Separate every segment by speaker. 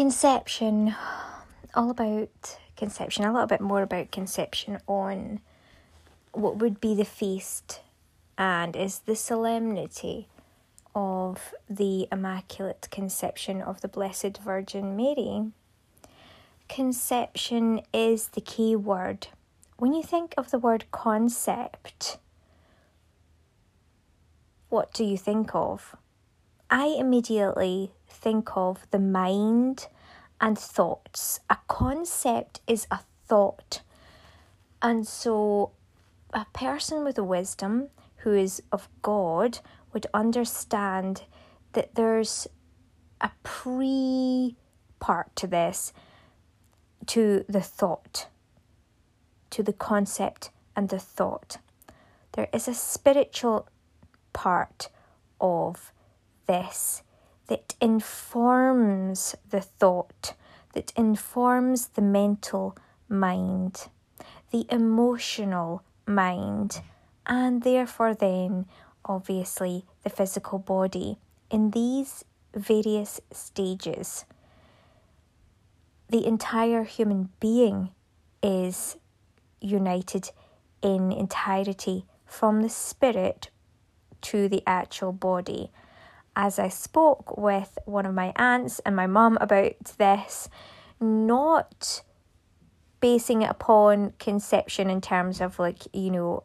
Speaker 1: conception, all about conception, a little bit more about conception on what would be the feast and is the solemnity of the Immaculate Conception of the Blessed Virgin Mary. Conception is the key word. When you think of the word concept, what do you think of? I immediately think of the mind and thoughts. A concept is a thought. And so, a person with wisdom who is of God would understand that there's a pre part to this, to the thought, to the concept and the thought. There is a spiritual part of this that informs the thought, that informs the mental mind, the emotional mind, and therefore, then, obviously, the physical body. In these various stages, the entire human being is united in entirety from the spirit to the actual body. As I spoke with one of my aunts and my mum about this, not basing it upon conception in terms of like, you know,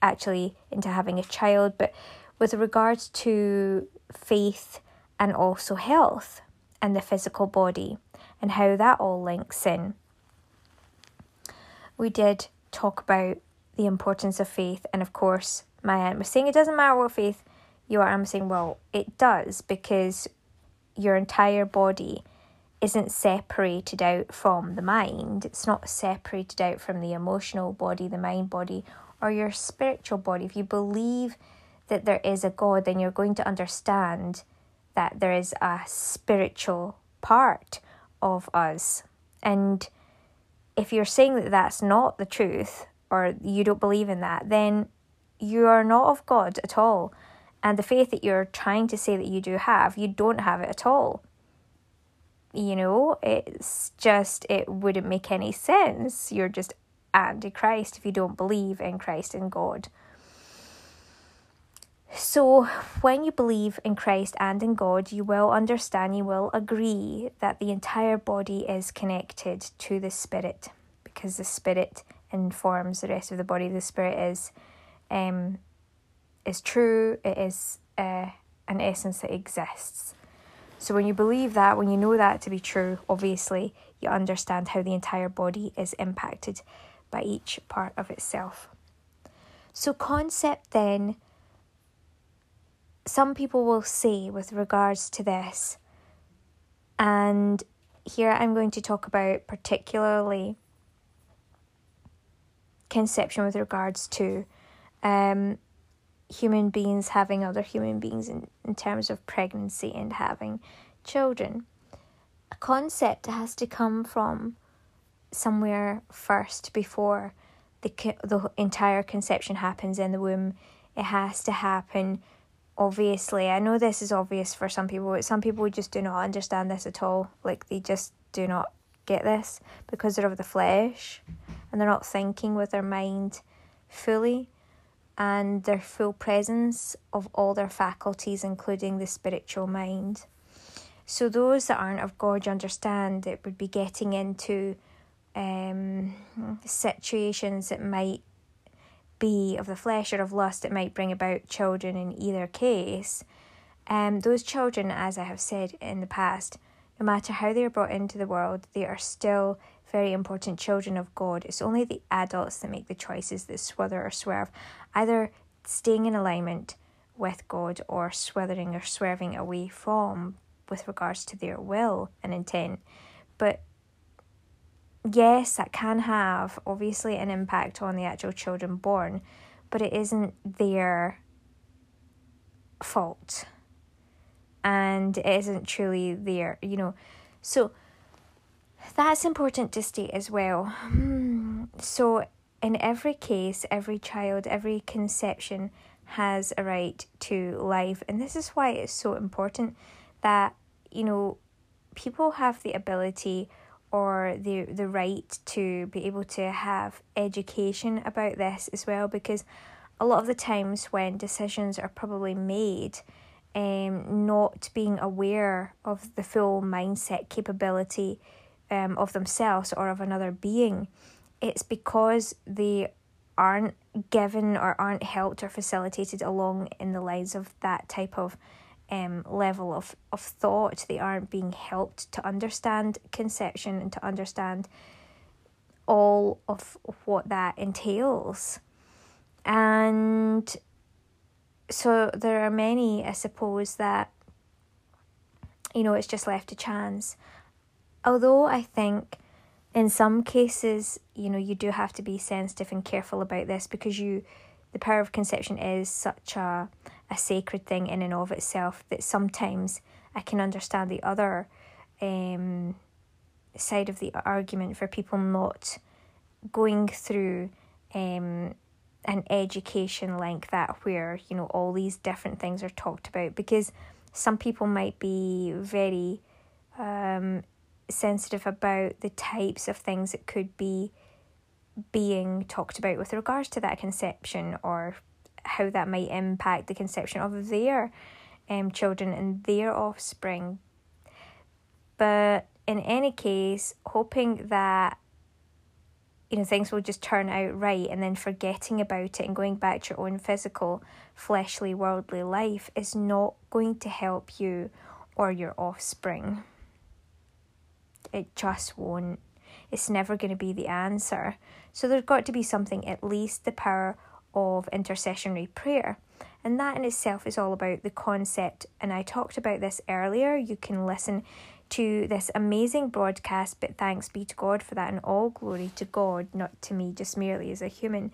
Speaker 1: actually into having a child, but with regards to faith and also health and the physical body and how that all links in. We did talk about the importance of faith, and of course, my aunt was saying it doesn't matter what faith you are. I'm saying, well, it does because your entire body isn't separated out from the mind. It's not separated out from the emotional body, the mind body, or your spiritual body. If you believe that there is a God, then you're going to understand that there is a spiritual part of us. And if you're saying that that's not the truth, or you don't believe in that, then you are not of God at all. And the faith that you're trying to say that you do have, you don't have it at all. You know, it's just, it wouldn't make any sense. You're just antichrist if you don't believe in Christ and God. So, when you believe in Christ and in God, you will understand, you will agree that the entire body is connected to the spirit because the spirit informs the rest of the body. The spirit is um, is true, it is uh, an essence that exists. So, when you believe that, when you know that to be true, obviously you understand how the entire body is impacted by each part of itself. So, concept then, some people will say with regards to this, and here I'm going to talk about particularly conception with regards to um, human beings having other human beings in, in terms of pregnancy and having children. A concept has to come from somewhere first before the the entire conception happens in the womb. It has to happen. Obviously, I know this is obvious for some people, but some people just do not understand this at all. Like they just do not get this because they're of the flesh and they're not thinking with their mind fully and their full presence of all their faculties, including the spiritual mind. So, those that aren't of God understand it would be getting into um, situations that might be of the flesh or of lust that might bring about children in either case. Um, those children, as I have said in the past, no matter how they are brought into the world, they are still very important children of God. It's only the adults that make the choices that swither or swerve, either staying in alignment with God or swithering or swerving away from with regards to their will and intent. But yes, that can have obviously an impact on the actual children born, but it isn't their fault. And it isn't truly their, you know. So that's important to state as well. Hmm. So, in every case, every child, every conception has a right to life. And this is why it's so important that, you know, people have the ability or the the right to be able to have education about this as well because a lot of the times when decisions are probably made um not being aware of the full mindset capability um of themselves or of another being it's because they aren't given or aren't helped or facilitated along in the lines of that type of um, level of, of thought. They aren't being helped to understand conception and to understand all of what that entails. And so there are many, I suppose, that, you know, it's just left to chance. Although I think in some cases, you know, you do have to be sensitive and careful about this because you the power of conception is such a, a sacred thing in and of itself that sometimes I can understand the other um, side of the argument for people not going through um, an education like that where you know all these different things are talked about because some people might be very um, sensitive about the types of things that could be being talked about with regards to that conception or how that might impact the conception of their um, children and their offspring. But in any case, hoping that you know things will just turn out right and then forgetting about it and going back to your own physical, fleshly, worldly life is not going to help you or your offspring. It just won't. It's never going to be the answer. So there's got to be something, at least the power of intercessionary prayer. And that in itself is all about the concept. And I talked about this earlier. You can listen to this amazing broadcast, but thanks be to God for that, and all glory to God, not to me, just merely as a human.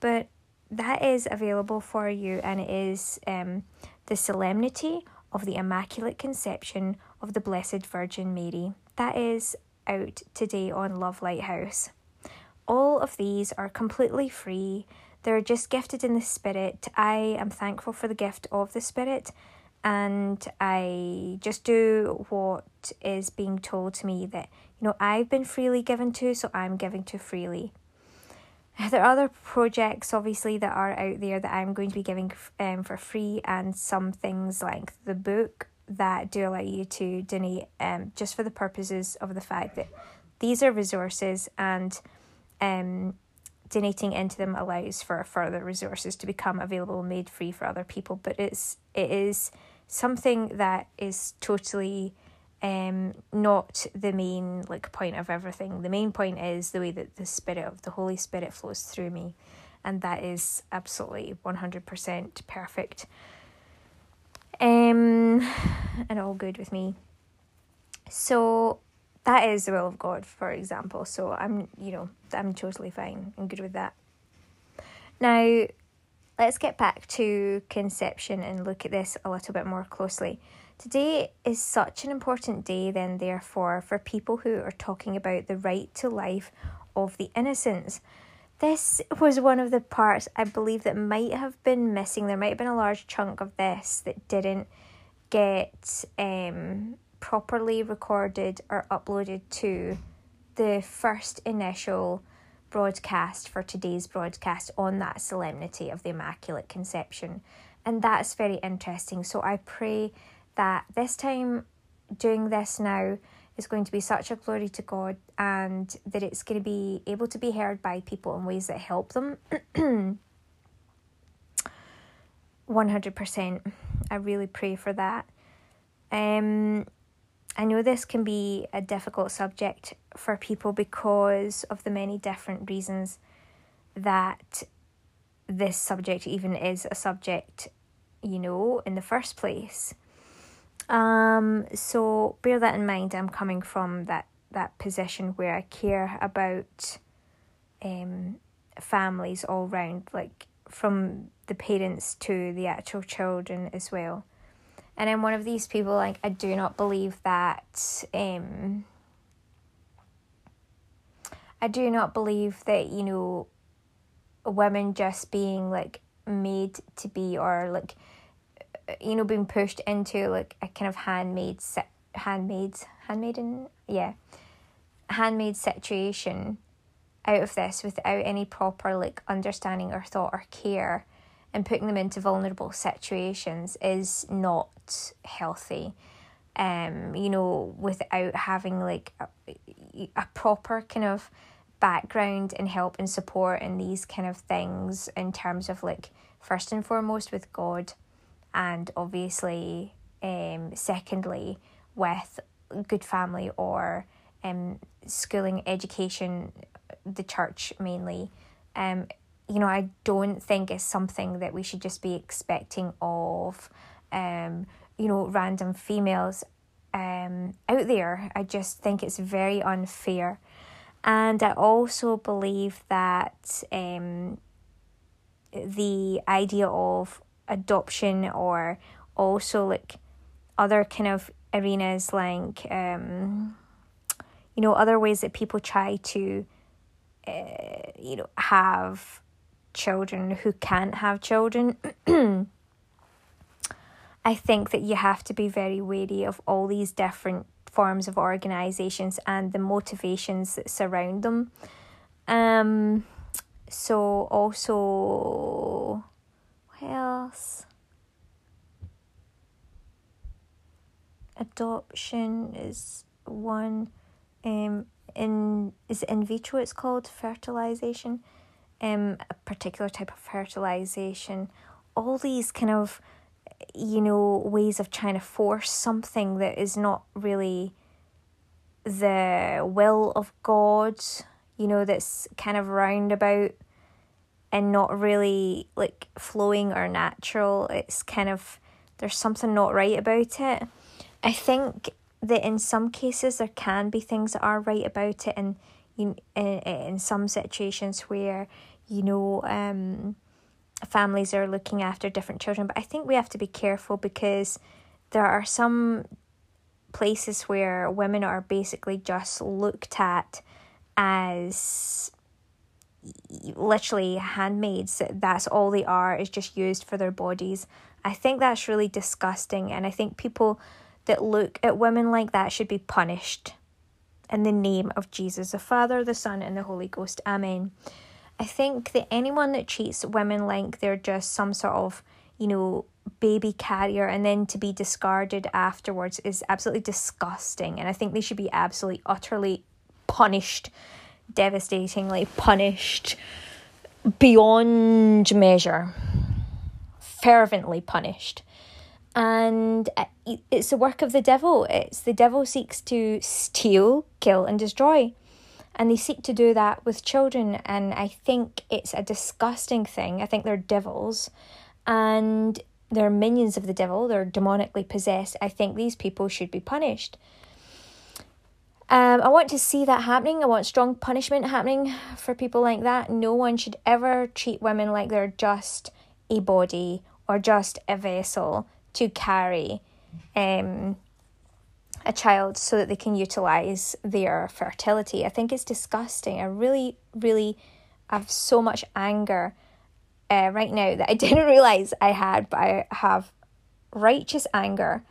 Speaker 1: But that is available for you, and it is um, the solemnity of the Immaculate Conception of the Blessed Virgin Mary. That is out today on Love Lighthouse. All of these are completely free. They're just gifted in the Spirit. I am thankful for the gift of the Spirit and I just do what is being told to me that, you know, I've been freely given to, so I'm giving to freely. There are other projects, obviously, that are out there that I'm going to be giving um, for free, and some things like the book that do allow you to donate um, just for the purposes of the fact that these are resources and um, donating into them allows for further resources to become available made free for other people. But it's it is something that is totally um not the main like point of everything. The main point is the way that the spirit of the holy spirit flows through me. And that is absolutely 100% perfect um and all good with me so that is the will of God, for example. So I'm, you know, I'm totally fine and good with that. Now, let's get back to conception and look at this a little bit more closely. Today is such an important day, then, therefore, for people who are talking about the right to life of the innocents. This was one of the parts I believe that might have been missing. There might have been a large chunk of this that didn't get um, properly recorded or uploaded to the first initial broadcast for today's broadcast on that solemnity of the Immaculate Conception. And that's very interesting. So I pray that this time doing this now is going to be such a glory to God and that it's going to be able to be heard by people in ways that help them. 100%. I really pray for that. Um, I know this can be a difficult subject for people because of the many different reasons that this subject even is a subject, you know, in the first place. Um, so bear that in mind. I'm coming from that that position where I care about um families all round, like from the parents to the actual children as well. And I'm one of these people, like, I do not believe that, um, I do not believe that, you know, women just being, like, made to be, or, like, you know, being pushed into, like, a kind of handmade handmade handmaiden, yeah, handmade situation out of this without any proper like understanding or thought or care and putting them into vulnerable situations is not healthy. Um you know without having like a, a proper kind of background and help and support in these kind of things in terms of like first and foremost with God and obviously um secondly with good family or um schooling education the church mainly. Um you know I don't think it's something that we should just be expecting of um you know random females um out there. I just think it's very unfair. And I also believe that um, the idea of adoption or also like other kind of arenas like um, you know other ways that people try to uh, you know have children who can't have children I think that you have to be very wary of all these different forms of organizations and the motivations that surround them. Um, so also, else? Adoption is one. Um, in is in vitro. It's called fertilization. Um, a particular type of fertilization. All these kind of you know, ways of trying to force something that is not really the will of God, you know, that's kind of roundabout and not really like flowing or natural. It's kind of, there's something not right about it. I think that in some cases there can be things that are right about it, and you in, in some situations where, you know, um, families are looking after different children. But I think we have to be careful because there are some places where women are basically just looked at as literally handmaids. That's all they are, is just used for their bodies. I think that's really disgusting, and I think people that look at women like that should be punished. In the name of Jesus, the Father, the Son, and the Holy Ghost. Amen. I think that anyone that treats women like they're just some sort of, you know, baby carrier and then to be discarded afterwards is absolutely disgusting. And I think they should be absolutely, utterly punished, devastatingly punished beyond measure, fervently punished. And uh, it's the work of the devil. It's the devil seeks to steal, kill, and destroy. And they seek to do that with children. And i think it's a disgusting thing. I think they're devils. And they're minions of the devil. They're demonically possessed. I think these people should be punished um, I want to see that happening. I want strong punishment happening for people like that. No one should ever treat women like they're just a body or just a vessel to carry um, a child so that they can utilize their fertility. I think it's disgusting. I really, really have so much anger uh, right now that I didn't realize I had, but I have righteous anger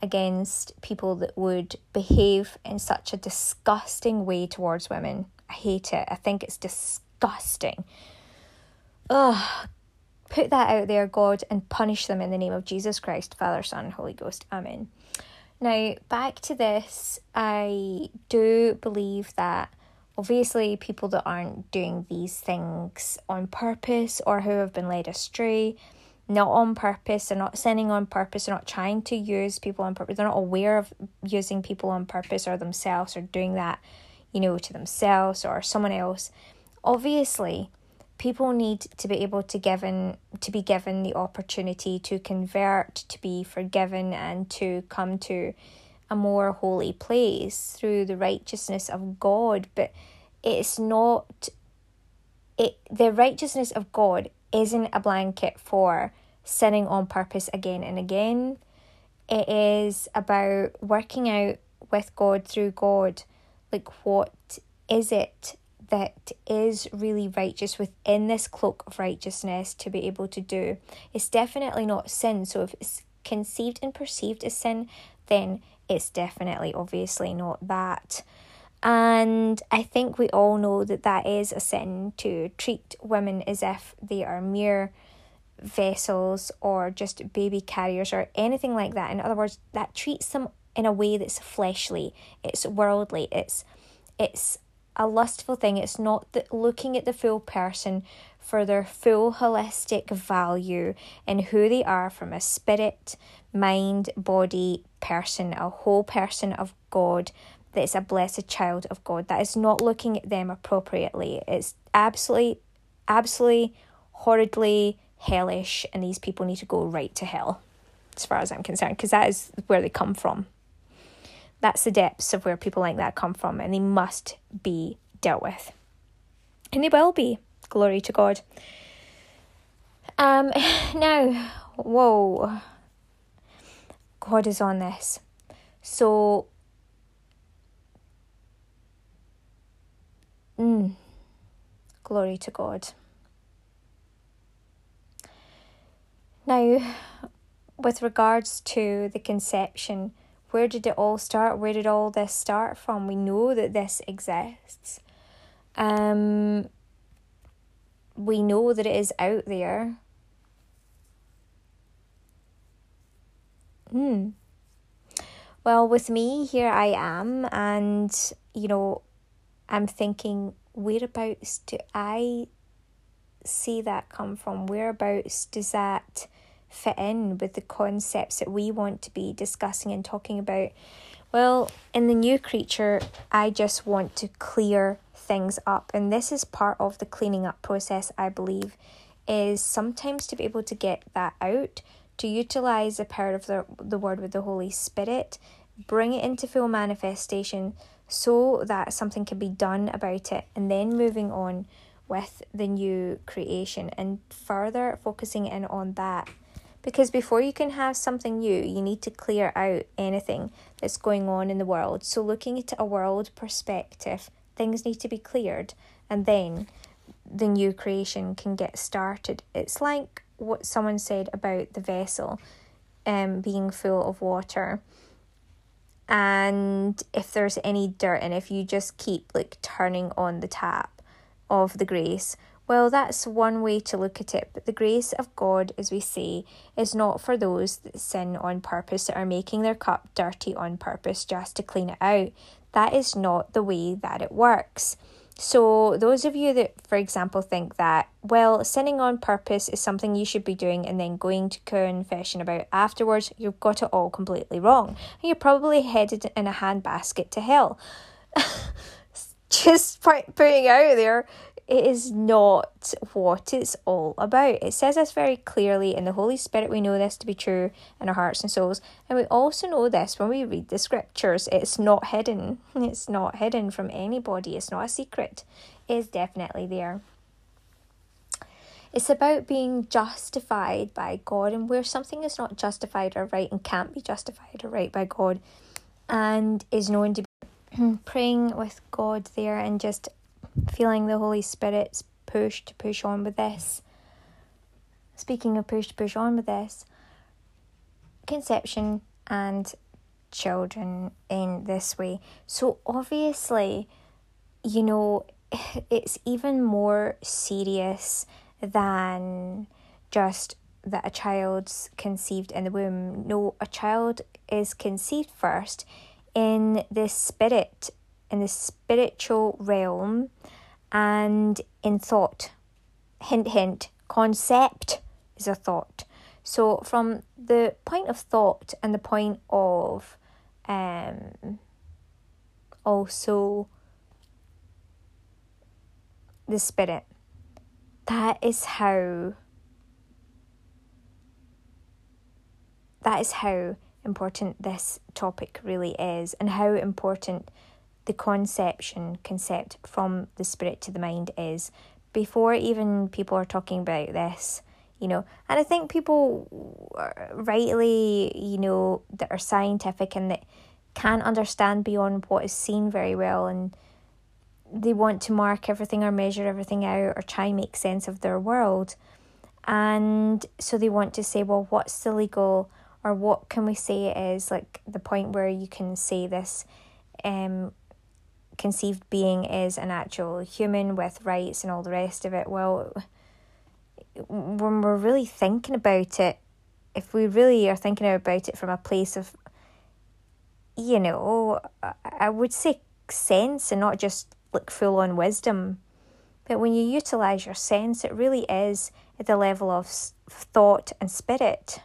Speaker 1: against people that would behave in such a disgusting way towards women. I hate it. I think it's disgusting. Ugh. Put that out there, God, and punish them in the name of Jesus Christ, Father, Son, Holy Ghost. Amen. Now, back to this, I do believe that obviously people that aren't doing these things on purpose or who have been led astray, not on purpose, they're not sinning on purpose, they're not trying to use people on purpose, they're not aware of using people on purpose or themselves or doing that, you know, to themselves or someone else. Obviously, people need to be able to given to be given the opportunity to convert to be forgiven and to come to a more holy place through the righteousness of God but it's not it the righteousness of God isn't a blanket for sinning on purpose again and again it is about working out with God through God like what is it that is really righteous within this cloak of righteousness to be able to do. It's definitely not sin. So if it's conceived and perceived as sin, then It's definitely, obviously, not that. And I think we all know that that is a sin to treat women as if they are mere vessels or just baby carriers or anything like that. In other words, that treats them in a way that's fleshly, it's worldly, it's it's a lustful thing. It's not the, looking at the full person for their full holistic value and who they are from a spirit, mind, body person, a whole person of God that is a blessed child of God. That is not looking at them appropriately. It's absolutely, absolutely horridly hellish, and these people need to go right to hell, as far as I'm concerned, because that is where they come from. That's the depths of where people like that come from, and they must be dealt with. And they will be. Glory to God. Um, now, whoa. God is on this. So, mm, glory to God. Now, with regards to the conception, where did it all start? Where did all this start from? We know that this exists. Um, we know that it is out there. Hmm. Well, with me, here I am, and you know, I'm thinking, whereabouts do I see that come from? Whereabouts does that fit in with the concepts that we want to be discussing and talking about? Well, in the new creature, I just want to clear things up, and this is part of the cleaning up process, I believe, is sometimes to be able to get that out, to utilize the power of the, the word with the Holy Spirit, bring it into full manifestation so that something can be done about it, and then moving on with the new creation and further focusing in on that. Because before you can have something new, you need to clear out anything that's going on in the world. So, looking at a world perspective, things need to be cleared, and then the new creation can get started. It's like what someone said about the vessel um, being full of water. And if there's any dirt, and if you just keep like turning on the tap, of the grace. Well, that's one way to look at it, but the grace of God, as we say, is not for those that sin on purpose, that are making their cup dirty on purpose just to clean it out. That is not the way that it works. So, those of you that, for example, think that, well, sinning on purpose is something you should be doing and then going to confession about afterwards, you've got it all completely wrong. And you're probably headed in a handbasket to hell. just putting out there, it is not what it's all about. It says this very clearly in the Holy Spirit. We know this to be true in our hearts and souls. And we also know this when we read the scriptures. It's not hidden. It's not hidden from anybody. It's not a secret. It is definitely there. It's about being justified by God, and where something is not justified or right and can't be justified or right by God, and is known to be praying with God there and just feeling the Holy Spirit's push to push on with this. Speaking of push to push on with this, conception and children in this way. So obviously, you know, it's even more serious than just that a child's conceived in the womb. No, a child is conceived first in the spirit, in the spiritual realm, and in thought. Hint, hint, concept is a thought. So, from the point of thought and the point of um, also the spirit, that is how. That is how important this topic really is and how important the conception concept from the spirit to the mind is before even people are talking about this you know. And i think people rightly you know that are scientific and that can't understand beyond what is seen very well and they want to mark everything or measure everything out or try and make sense of their world. And so they want to say well what's the legal or what can we say is? Like the point where you can say this um conceived being is an actual human with rights and all the rest of it well when we're really thinking about it if we really are thinking about it from a place of you know i would say sense and not just like full on wisdom. But when you utilize your sense it really is at the level of thought and spirit.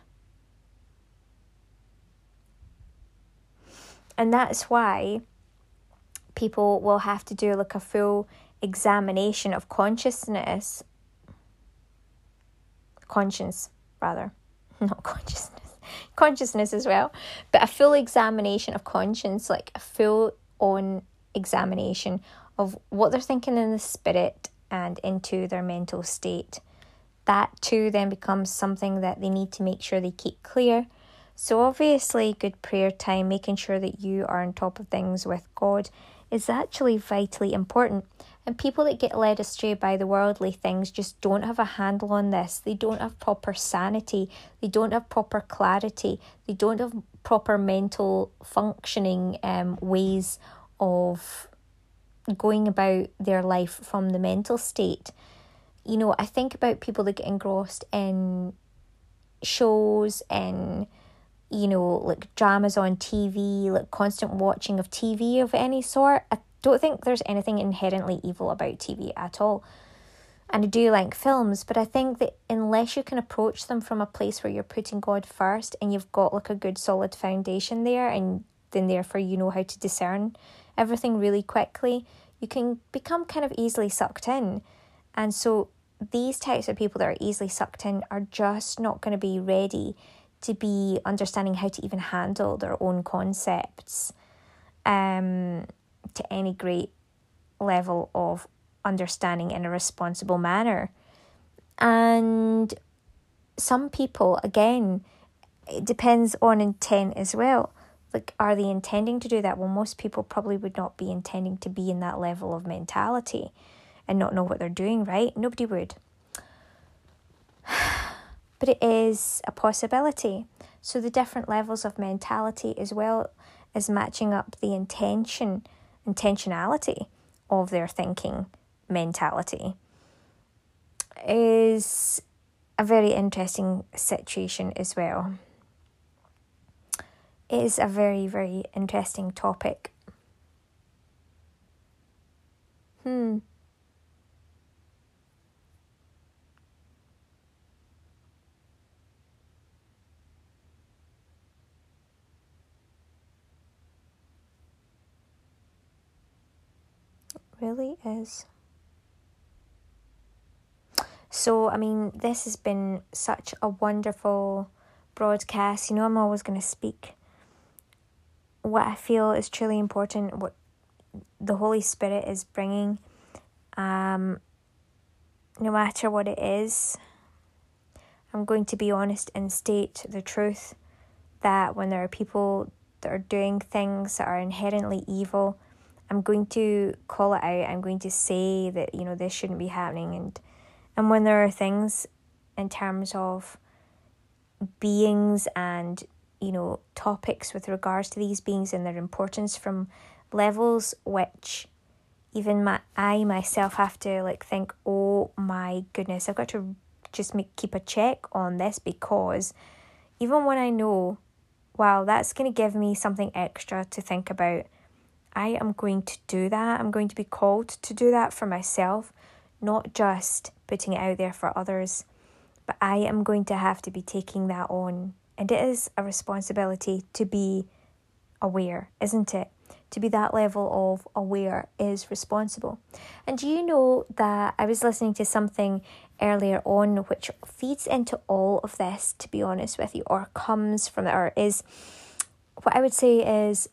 Speaker 1: And that's why people will have to do like a full examination of consciousness, conscience, rather, not consciousness, consciousness as well, but a full examination of conscience, like a full on examination of what they're thinking in the spirit and into their mental state. That too then becomes something that they need to make sure they keep clear. So, obviously, good prayer time, making sure that you are on top of things with God, is actually vitally important. And people that get led astray by the worldly things just don't have a handle on this. They don't have proper sanity. They don't have proper clarity. They don't have proper mental functioning um, ways of going about their life from the mental state. You know, I think about people that get engrossed in shows and you know, like dramas on TV, like constant watching of TV of any sort. I don't think there's anything inherently evil about TV at all. And I do like films, but I think that unless you can approach them from a place where you're putting God first and you've got like a good solid foundation there, and then therefore you know how to discern everything really quickly, you can become kind of easily sucked in. And so these types of people that are easily sucked in are just not going to be ready to be understanding how to even handle their own concepts um, to any great level of understanding in a responsible manner. And some people, again, it depends on intent as well. Like, are they intending to do that? Well, most people probably would not be intending to be in that level of mentality and not know what they're doing, right? Nobody would but it is a possibility. So the different levels of mentality as well as matching up the intention, intentionality of their thinking mentality is a very interesting situation as well. It is a very, very interesting topic. Hmm. Really is. So, I mean, this has been such a wonderful broadcast. You know, I'm always going to speak what I feel is truly important, what the Holy Spirit is bringing, um, no matter what it is. I'm going to be honest and state the truth that when there are people that are doing things that are inherently evil, I'm going to call it out. I'm going to say that, you know, this shouldn't be happening. And, and when there are things in terms of beings and, you know, topics with regards to these beings and their importance from levels which even my I myself have to like think, oh my goodness, I've got to just make keep a check on this because even when I know, wow, that's gonna give me something extra to think about I am going to do that. I'm going to be called to do that for myself, not just putting it out there for others, but I am going to have to be taking that on. And it is a responsibility to be aware, isn't it? To be that level of aware is responsible. And do you know that I was listening to something earlier on which feeds into all of this, to be honest with you, or comes from it, or is what I would say is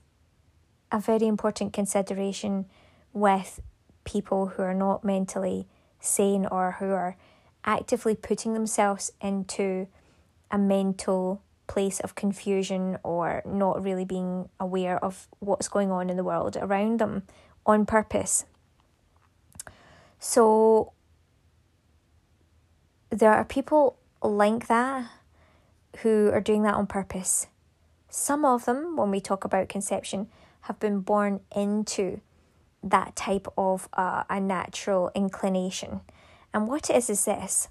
Speaker 1: a very important consideration with people who are not mentally sane or who are actively putting themselves into a mental place of confusion or not really being aware of what's going on in the world around them on purpose. So there are people like that who are doing that on purpose. Some of them, when we talk about conception, have been born into that type of uh, a natural inclination. And what it is is this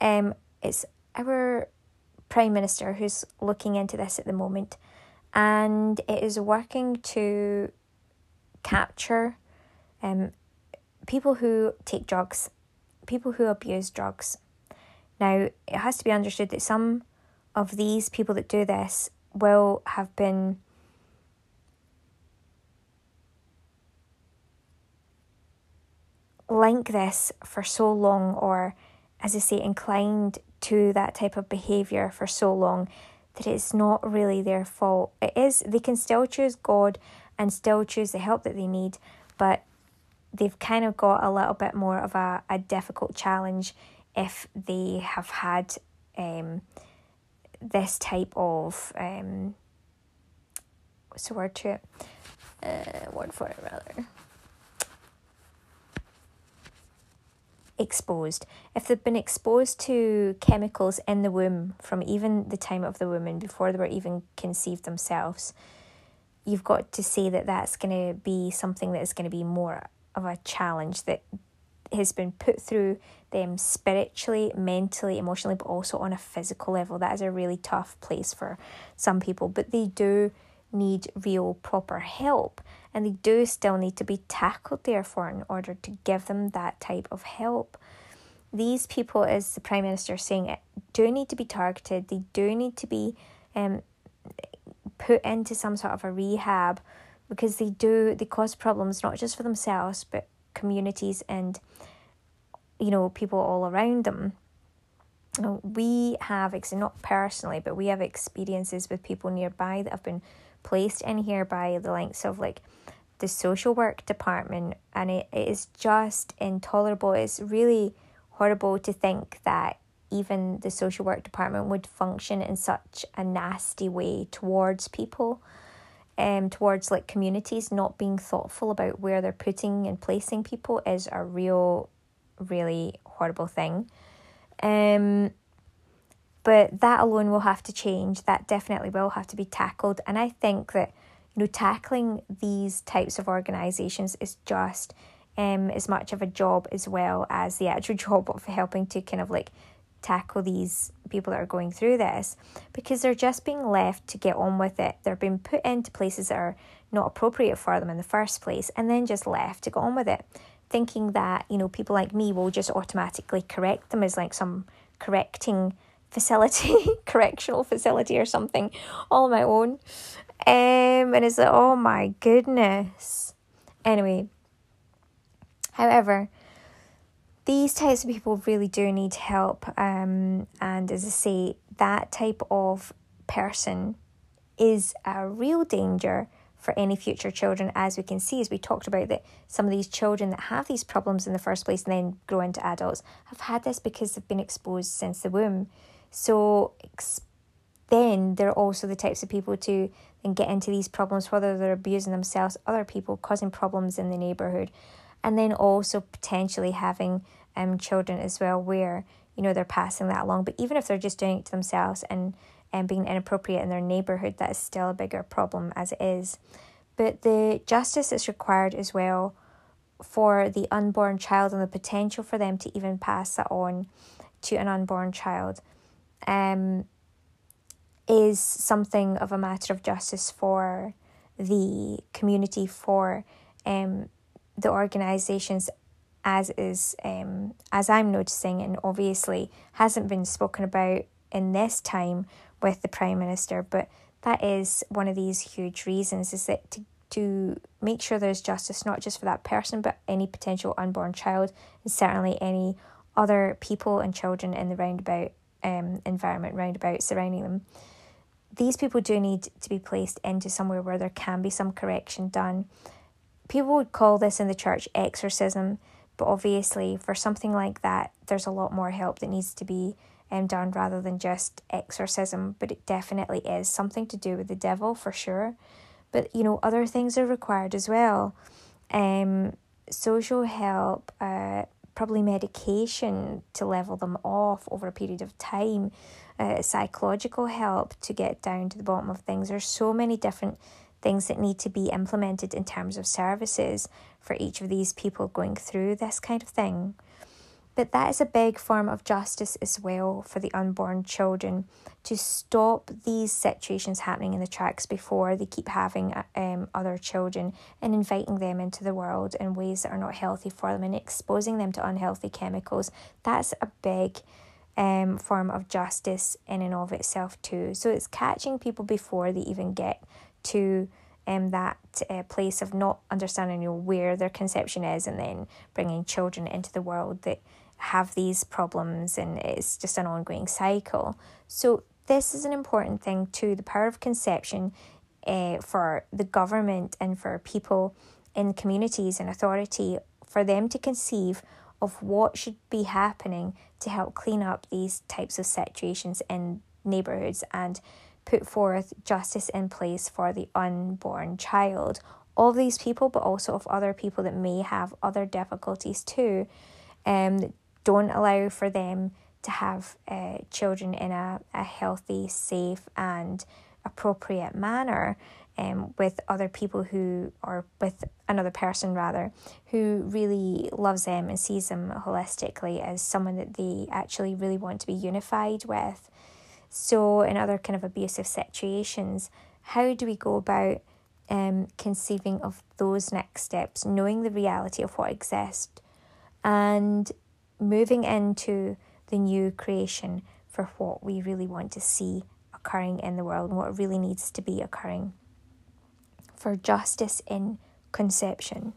Speaker 1: um, it's our Prime Minister who's looking into this at the moment, and it is working to capture um, people who take drugs, people who abuse drugs. Now, it has to be understood that some of these people that do this will have been like this for so long, or as I say, inclined to that type of behavior for so long that it's not really their fault. It is, they can still choose God and still choose the help that they need, but they've kind of got a little bit more of a, a difficult challenge if they have had um, this type of um, what's the word to it? Uh, word for it rather. Exposed. If they've been exposed to chemicals in the womb from even the time of the woman before they were even conceived themselves, you've got to say that that's going to be something that is going to be more of a challenge that has been put through them spiritually, mentally, emotionally, but also on a physical level. That is a really tough place for some people, but they do need real proper help and they do still need to be tackled, therefore, in order to give them that type of help. These people, as the Prime Minister is saying, do need to be targeted, they do need to be um, put into some sort of a rehab because they do they cause problems not just for themselves but communities and you know people all around them we have not personally but we have experiences with people nearby that have been placed in here by the likes of like the social work department and it, it is just intolerable it's really horrible to think that even the social work department would function in such a nasty way towards people um, towards like communities not being thoughtful about where they're putting and placing people is a real, really horrible thing. Um, but that alone will have to change. That definitely will have to be tackled. And I think that you know tackling these types of organisations is just um as much of a job as well as the actual job of helping to kind of like tackle these people that are going through this because they're just being left to get on with it. They're being put into places that are not appropriate for them in the first place and then just left to go on with it, thinking that, you know, people like me will just automatically correct them as like some correcting facility, correctional facility or something all on my own. Um, and it's like, oh my goodness. Anyway, however, these types of people really do need help. Um, and as I say, that type of person is a real danger for any future children, as we can see, as we talked about that some of these children that have these problems in the first place and then grow into adults have had this because they've been exposed since the womb. So then they're also the types of people to then get into these problems, whether they're abusing themselves, other people, causing problems in the neighbourhood and then also potentially having um children as well where you know they're passing that along. But even if they're just doing it to themselves and and being inappropriate in their neighborhood that is still a bigger problem as it is. But the justice is required as well for the unborn child and the potential for them to even pass that on to an unborn child um is something of a matter of justice for the community for um the organisations as is um, as I'm noticing and obviously hasn't been spoken about in this time with the Prime Minister, but that is one of these huge reasons is that to to make sure there's justice not just for that person but any potential unborn child and certainly any other people and children in the roundabout um, environment roundabout surrounding them. These people do need to be placed into somewhere where there can be some correction done people would call this in the church exorcism, but obviously, for something like that, there's a lot more help that needs to be um, done rather than just exorcism. But it definitely is something to do with the devil for sure. But you know, other things are required as well. Um, social help, uh, probably medication to level them off over a period of time, uh, psychological help to get down to the bottom of things. There's so many different things that need to be implemented in terms of services for each of these people going through this kind of thing. But that is a big form of justice as well for the unborn children to stop these situations happening in the tracks before they keep having um, other children and inviting them into the world in ways that are not healthy for them and exposing them to unhealthy chemicals. That's a big um, form of justice in and of itself, too. So it's catching people before they even get to um, that uh, place of not understanding you know, where their conception is and then bringing children into the world that have these problems and it's just an ongoing cycle. So, this is an important thing too the power of conception uh, for the government and for people in communities and authority for them to conceive of what should be happening to help clean up these types of situations in neighborhoods and put forth justice in place for the unborn child. All these people, but also of other people that may have other difficulties too, um, don't allow for them to have uh, children in a, a healthy, safe, and appropriate manner um, with other people who, or with another person rather, who really loves them and sees them holistically as someone that they actually really want to be unified with. So, in other kind of abusive situations, how do we go about um, conceiving of those next steps, knowing the reality of what exists, and moving into the new creation for what we really want to see occurring in the world and what really needs to be occurring for justice in conception.